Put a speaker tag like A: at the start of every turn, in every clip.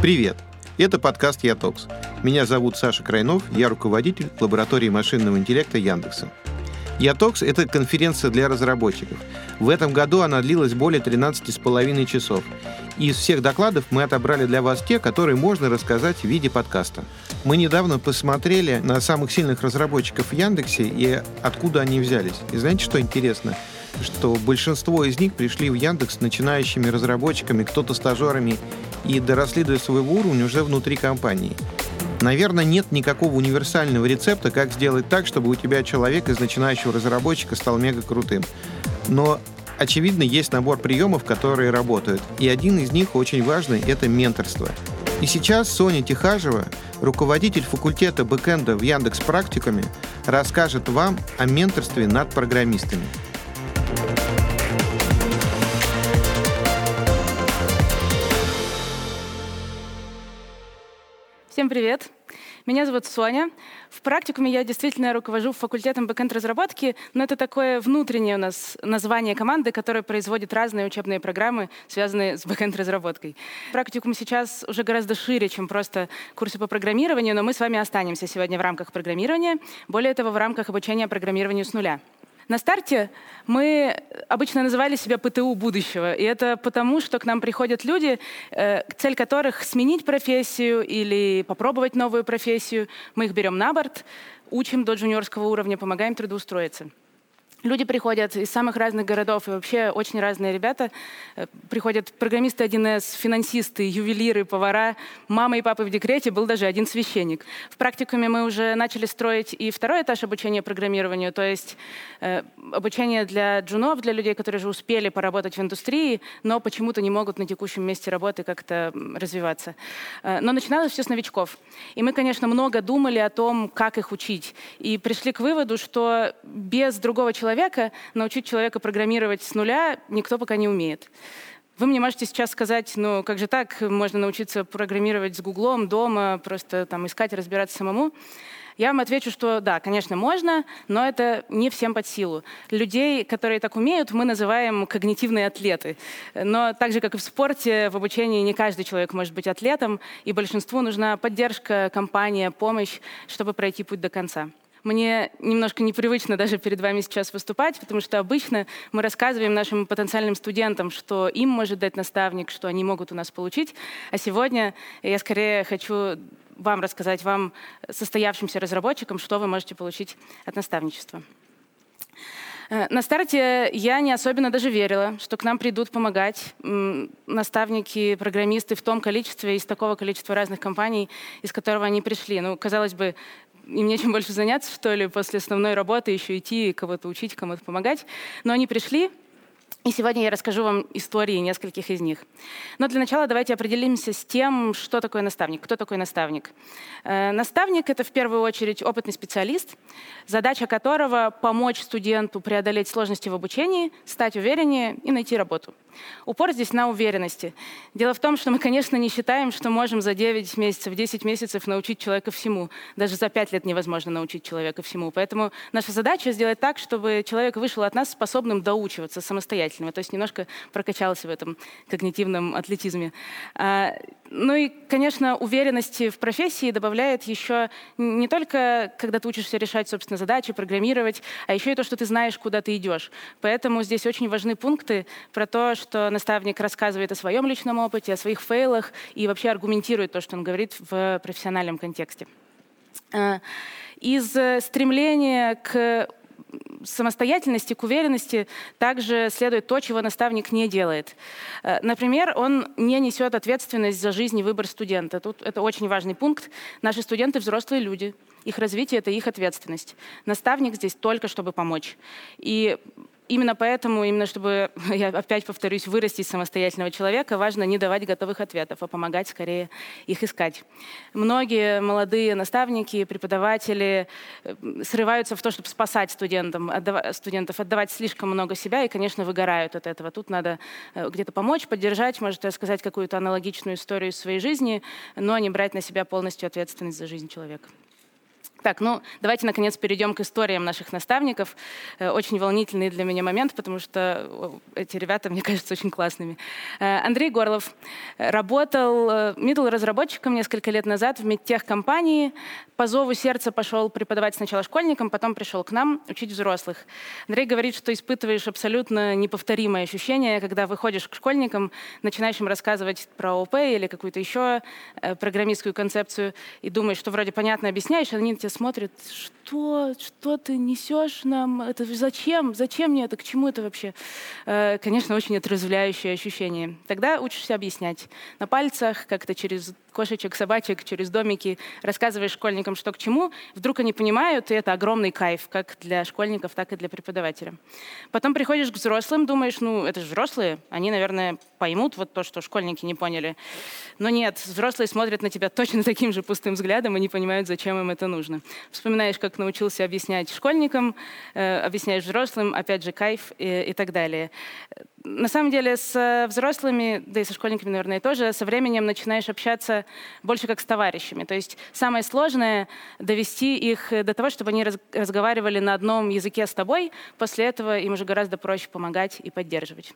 A: Привет! Это подкаст «Ятокс». Меня зовут Саша Крайнов, я руководитель лаборатории машинного интеллекта Яндекса. «Ятокс» — это конференция для разработчиков. В этом году она длилась более 13,5 часов. Из всех докладов мы отобрали для вас те, которые можно рассказать в виде подкаста. Мы недавно посмотрели на самых сильных разработчиков в Яндексе и откуда они взялись. И знаете, что интересно? что большинство из них пришли в Яндекс начинающими разработчиками, кто-то стажерами и доросли до своего уровня уже внутри компании. Наверное, нет никакого универсального рецепта, как сделать так, чтобы у тебя человек из начинающего разработчика стал мега крутым. Но очевидно, есть набор приемов, которые работают. И один из них очень важный — это менторство. И сейчас Соня Тихажева, руководитель факультета бэкэнда в Яндекс Практикуме, расскажет вам о менторстве над программистами.
B: Всем привет! Меня зовут Соня. В практикуме я действительно руковожу факультетом бэкэнд-разработки, но это такое внутреннее у нас название команды, которая производит разные учебные программы, связанные с бэкэнд-разработкой. Практикум сейчас уже гораздо шире, чем просто курсы по программированию, но мы с вами останемся сегодня в рамках программирования, более того, в рамках обучения программированию с нуля. На старте мы обычно называли себя ПТУ будущего. И это потому, что к нам приходят люди, э, цель которых сменить профессию или попробовать новую профессию. Мы их берем на борт, учим до джуниорского уровня, помогаем трудоустроиться. Люди приходят из самых разных городов, и вообще очень разные ребята. Э, приходят программисты 1С, финансисты, ювелиры, повара. Мама и папа в декрете, был даже один священник. В практикуме мы уже начали строить и второй этаж обучения программированию, то есть э, обучение для джунов, для людей, которые уже успели поработать в индустрии, но почему-то не могут на текущем месте работы как-то развиваться. Э, но начиналось все с новичков. И мы, конечно, много думали о том, как их учить. И пришли к выводу, что без другого человека человека, научить человека программировать с нуля никто пока не умеет. Вы мне можете сейчас сказать, ну как же так, можно научиться программировать с Гуглом дома, просто там искать, разбираться самому. Я вам отвечу, что да, конечно, можно, но это не всем под силу. Людей, которые так умеют, мы называем когнитивные атлеты. Но так же, как и в спорте, в обучении не каждый человек может быть атлетом, и большинству нужна поддержка, компания, помощь, чтобы пройти путь до конца. Мне немножко непривычно даже перед вами сейчас выступать, потому что обычно мы рассказываем нашим потенциальным студентам, что им может дать наставник, что они могут у нас получить. А сегодня я скорее хочу вам рассказать, вам, состоявшимся разработчикам, что вы можете получить от наставничества. Э, на старте я не особенно даже верила, что к нам придут помогать наставники, программисты в том количестве, из такого количества разных компаний, из которого они пришли. Ну, казалось бы, им нечем больше заняться, что ли, после основной работы еще идти, кого-то учить, кому-то помогать. Но они пришли, и сегодня я расскажу вам истории нескольких из них. Но для начала давайте определимся с тем, что такое наставник, кто такой наставник. Э, наставник — это в первую очередь опытный специалист, задача которого — помочь студенту преодолеть сложности в обучении, стать увереннее и найти работу. Упор здесь на уверенности. Дело в том, что мы, конечно, не считаем, что можем за 9 месяцев, 10 месяцев научить человека всему. Даже за 5 лет невозможно научить человека всему. Поэтому наша задача сделать так, чтобы человек вышел от нас способным доучиваться самостоятельно, то есть немножко прокачался в этом когнитивном атлетизме. А, ну и, конечно, уверенности в профессии добавляет еще не только, когда ты учишься решать, собственно, задачи, программировать, а еще и то, что ты знаешь, куда ты идешь. Поэтому здесь очень важны пункты про то, что наставник рассказывает о своем личном опыте, о своих фейлах и вообще аргументирует то, что он говорит в профессиональном контексте. Э, из стремления к самостоятельности, к уверенности также следует то, чего наставник не делает. Э, например, он не несет ответственность за жизнь и выбор студента. Тут это очень важный пункт. Наши студенты взрослые люди. Их развитие — это их ответственность. Наставник здесь только, чтобы помочь. И именно поэтому, именно чтобы, я опять повторюсь, вырастить самостоятельного человека, важно не давать готовых ответов, а помогать скорее их искать. Многие молодые наставники, преподаватели э, срываются в то, чтобы спасать студентам, отдав, студентов, отдавать слишком много себя и, конечно, выгорают от этого. Тут надо э, где-то помочь, поддержать, может рассказать какую-то аналогичную историю из своей жизни, но не брать на себя полностью ответственность за жизнь человека. Так, ну давайте наконец перейдем к историям наших наставников. Э, очень волнительный для меня момент, потому что эти ребята, мне кажется, очень классными. Э, Андрей Горлов работал middle разработчиком несколько лет назад в медтехкомпании. По зову сердца пошел преподавать сначала школьникам, потом пришел к нам учить взрослых. Андрей говорит, что испытываешь абсолютно неповторимое ощущение, когда выходишь к школьникам, начинаешь им рассказывать про ОП или какую-то еще э, программистскую концепцию и думаешь, что вроде понятно объясняешь, а они на тебя смотрят, что, что ты несешь нам, это зачем, зачем мне это, к чему это вообще? Э, конечно, очень отрезвляющее ощущение. Тогда учишься объяснять на пальцах, как-то через кошечек, собачек, через домики, рассказываешь школьникам, что к чему, вдруг они понимают, и это огромный кайф, как для школьников, так и для преподавателя. Потом приходишь к взрослым, думаешь, ну, это же взрослые, они, наверное, поймут вот то, что школьники не поняли. Но нет, взрослые смотрят на тебя точно таким же пустым взглядом и не понимают, зачем им это нужно. Вспоминаешь, как научился объяснять школьникам, э, объясняешь взрослым, опять же, кайф и, и так далее. На самом деле с взрослыми, да и со школьниками, наверное, тоже, со временем начинаешь общаться больше как с товарищами. То есть самое сложное — довести их до того, чтобы они разговаривали на одном языке с тобой. После этого им уже гораздо проще помогать и поддерживать.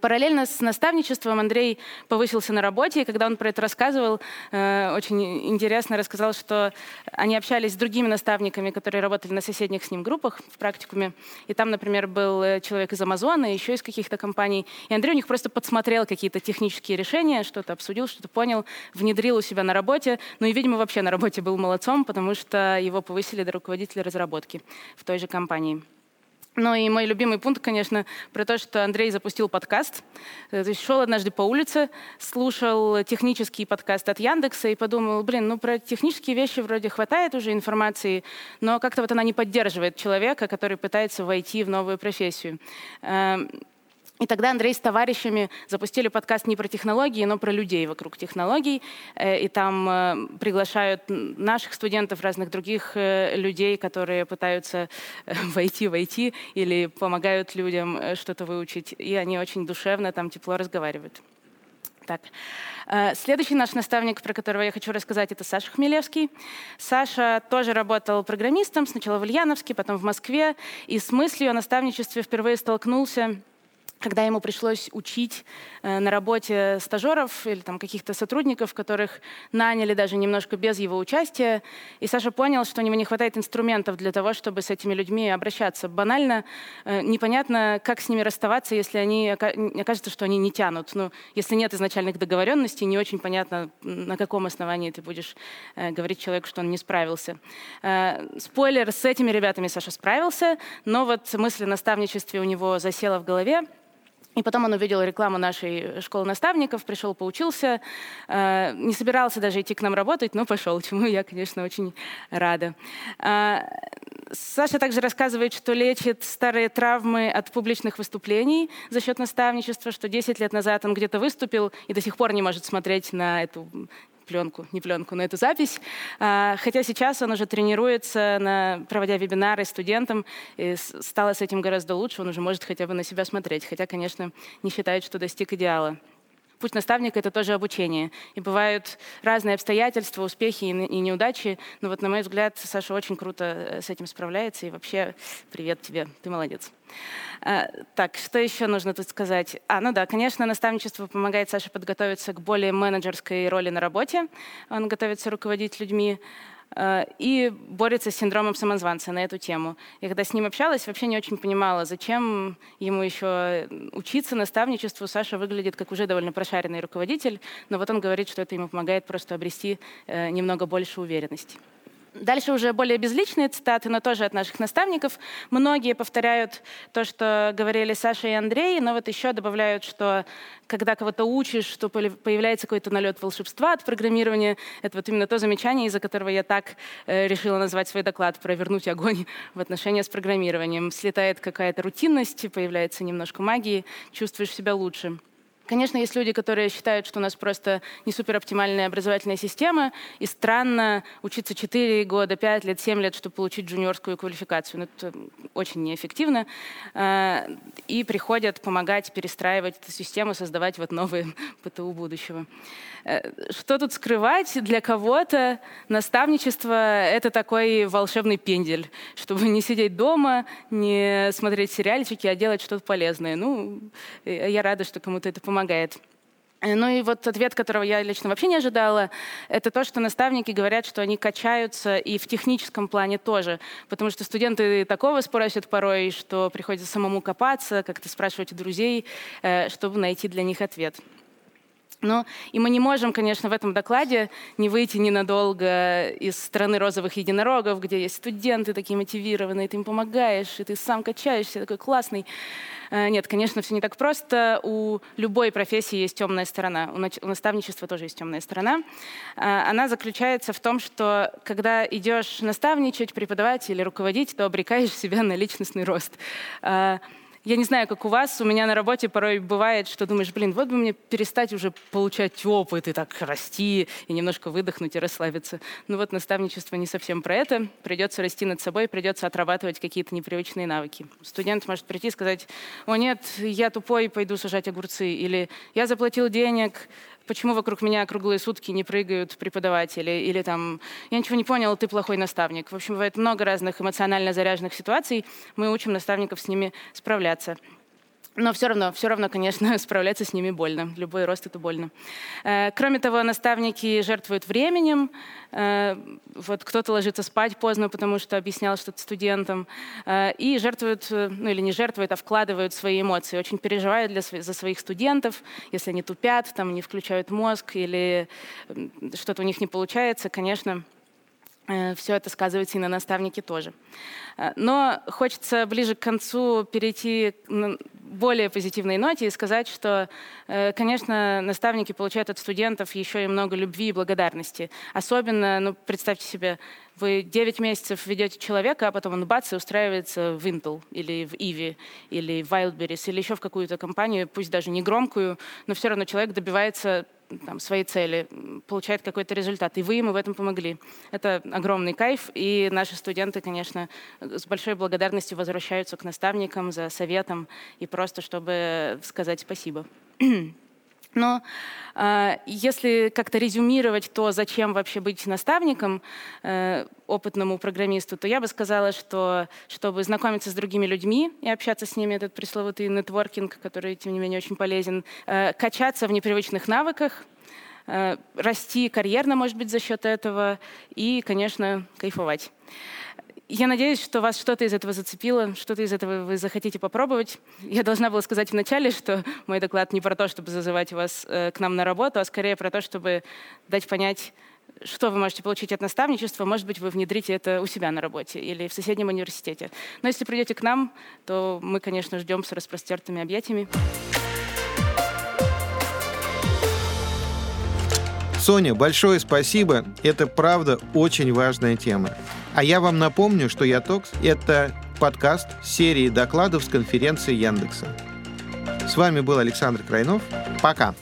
B: Параллельно с наставничеством Андрей повысился на работе, и когда он про это рассказывал, э, очень интересно рассказал, что они общались с другими наставниками, которые работали на соседних с ним группах в практикуме. И там, например, был э, человек из Амазона, еще из каких-то компаний. И Андрей у них просто подсмотрел какие-то технические решения, что-то обсудил, что-то понял, внедрил у себя на работе. Ну и, видимо, вообще на работе был молодцом, потому что его повысили до руководителя разработки в той же компании. Ну и мой любимый пункт, конечно, про то, что Андрей запустил подкаст. Э, то есть шел однажды по улице, слушал технический подкаст от Яндекса и подумал, блин, ну про технические вещи вроде хватает уже информации, но как-то вот она не поддерживает человека, который пытается войти в новую профессию. И тогда Андрей с товарищами запустили подкаст не про технологии, но про людей вокруг технологий. Э, и там э, приглашают наших студентов, разных других э, людей, которые пытаются войти в IT или помогают людям что-то выучить. И они очень душевно там тепло разговаривают. Так. Следующий наш наставник, про которого я хочу рассказать, это Саша Хмелевский. Саша тоже работал программистом, сначала в Ульяновске, потом в Москве. И с мыслью о наставничестве впервые столкнулся когда ему пришлось учить э, на работе стажеров или там каких-то сотрудников, которых наняли даже немножко без его участия. И Саша понял, что у него не хватает инструментов для того, чтобы с этими людьми обращаться. Банально э, непонятно, как с ними расставаться, если они окажется, что они не тянут. Ну, если нет изначальных договоренностей, не очень понятно, на каком основании ты будешь э, говорить человеку, что он не справился. Э, спойлер, с этими ребятами Саша справился, но вот мысль о наставничестве у него засела в голове. И потом он увидел рекламу нашей школы наставников, пришел, поучился, э, не собирался даже идти к нам работать, но пошел, чему я, конечно, очень рада. Э, Саша также рассказывает, что лечит старые травмы от публичных выступлений за счет наставничества, что 10 лет назад он где-то выступил и до сих пор не может смотреть на эту пленку, не пленку, но эту запись. А, хотя сейчас он уже тренируется, на, проводя вебинары студентам, и стало с этим гораздо лучше, он уже может хотя бы на себя смотреть, хотя, конечно, не считает, что достиг идеала. Путь наставника — это тоже обучение. И бывают разные обстоятельства, успехи и неудачи. Но вот, на мой взгляд, Саша очень круто э, с этим справляется. И вообще, привет тебе, ты молодец. А, так, что еще нужно тут сказать? А, ну да, конечно, наставничество помогает Саше подготовиться к более менеджерской роли на работе. Он готовится руководить людьми. Э, и борется с синдромом самозванца на эту тему. Я когда с ним общалась, вообще не очень понимала, зачем ему еще учиться наставничеству. Саша выглядит как уже довольно прошаренный руководитель, но вот он говорит, что это ему помогает просто обрести э, немного больше уверенности. Дальше уже более безличные цитаты, но тоже от наших наставников. Многие повторяют то, что говорили Саша и Андрей, но вот еще добавляют, что когда кого-то учишь, что появляется какой-то налет волшебства от программирования, это вот именно то замечание, из-за которого я так э, решила назвать свой доклад про вернуть огонь в отношении с программированием. Слетает какая-то рутинность, появляется немножко магии, чувствуешь себя лучше. Конечно, есть люди, которые считают, что у нас просто не супероптимальная образовательная система, и странно учиться 4 года, 5 лет, 7 лет, чтобы получить джуниорскую квалификацию. Но ну, это очень неэффективно. А, и приходят помогать перестраивать эту систему, создавать вот новые ПТУ будущего. Э, что тут скрывать? Для кого-то наставничество — это такой волшебный пендель, чтобы не сидеть дома, не смотреть сериальчики, а делать что-то полезное. Ну, я рада, что кому-то это помогает помогает. Э, ну и вот ответ, которого я лично вообще не ожидала, это то, что наставники говорят, что они качаются и в техническом плане тоже. Потому что студенты такого спросят порой, что приходится самому копаться, как-то спрашивать у друзей, э, чтобы найти для них ответ. Ну, и мы не можем, конечно, в этом докладе не выйти ненадолго из страны розовых единорогов, где есть студенты такие мотивированные, ты им помогаешь, и ты сам качаешься, такой классный. Э, нет, конечно, все не так просто. У любой профессии есть темная сторона. У наставничества тоже есть темная сторона. Э, она заключается в том, что когда идешь наставничать, преподавать или руководить, то обрекаешь себя на личностный рост. Я не знаю, как у вас, у меня на работе порой бывает, что думаешь, блин, вот бы мне перестать уже получать опыт и так расти, и немножко выдохнуть и расслабиться. Ну вот наставничество не совсем про это. Придется расти над собой, придется отрабатывать какие-то непривычные навыки. Студент может прийти и сказать, о нет, я тупой, пойду сажать огурцы, или я заплатил денег, почему вокруг меня круглые сутки не прыгают преподаватели, или там, я ничего не понял, ты плохой наставник. В общем, бывает много разных эмоционально заряженных ситуаций, мы учим наставников с ними справляться. Но все равно, все равно, конечно, справляться с ними больно. Любой рост — это больно. Э, кроме того, наставники жертвуют временем. Э, вот кто-то ложится спать поздно, потому что объяснял что-то студентам. Э, и жертвуют, ну или не жертвуют, а вкладывают свои эмоции. Очень переживают для, за своих студентов. Если они тупят, там, не включают мозг или что-то у них не получается, конечно, все это сказывается и на наставнике тоже. Но хочется ближе к концу перейти более позитивной ноте и сказать, что, э, конечно, наставники получают от студентов еще и много любви и благодарности. Особенно, ну, представьте себе, вы 9 месяцев ведете человека, а потом он бац и устраивается в Intel или в Ivy или в Wildberries или еще в какую-то компанию, пусть даже не громкую, но все равно человек добивается там, свои цели, получает какой-то результат. И вы ему в этом помогли. Это огромный кайф. И наши студенты, конечно, с большой благодарностью возвращаются к наставникам за советом и просто, чтобы сказать спасибо. Но э, если как-то резюмировать то, зачем вообще быть наставником э, опытному программисту, то я бы сказала, что чтобы знакомиться с другими людьми и общаться с ними, этот пресловутый нетворкинг, который, тем не менее, очень полезен, э, качаться в непривычных навыках, э, расти карьерно, может быть, за счет этого и, конечно, кайфовать. Я надеюсь, что вас что-то из этого зацепило, что-то из этого вы захотите попробовать. Я должна была сказать вначале, что мой доклад не про то, чтобы зазывать вас э, к нам на работу, а скорее про то, чтобы дать понять, что вы можете получить от наставничества. Может быть, вы внедрите это у себя на работе или в соседнем университете. Но если придете к нам, то мы, конечно, ждем с распростертыми объятиями.
A: Соня, большое спасибо. Это правда очень важная тема. А я вам напомню, что Ятокс — это подкаст серии докладов с конференции Яндекса. С вами был Александр Крайнов. Пока.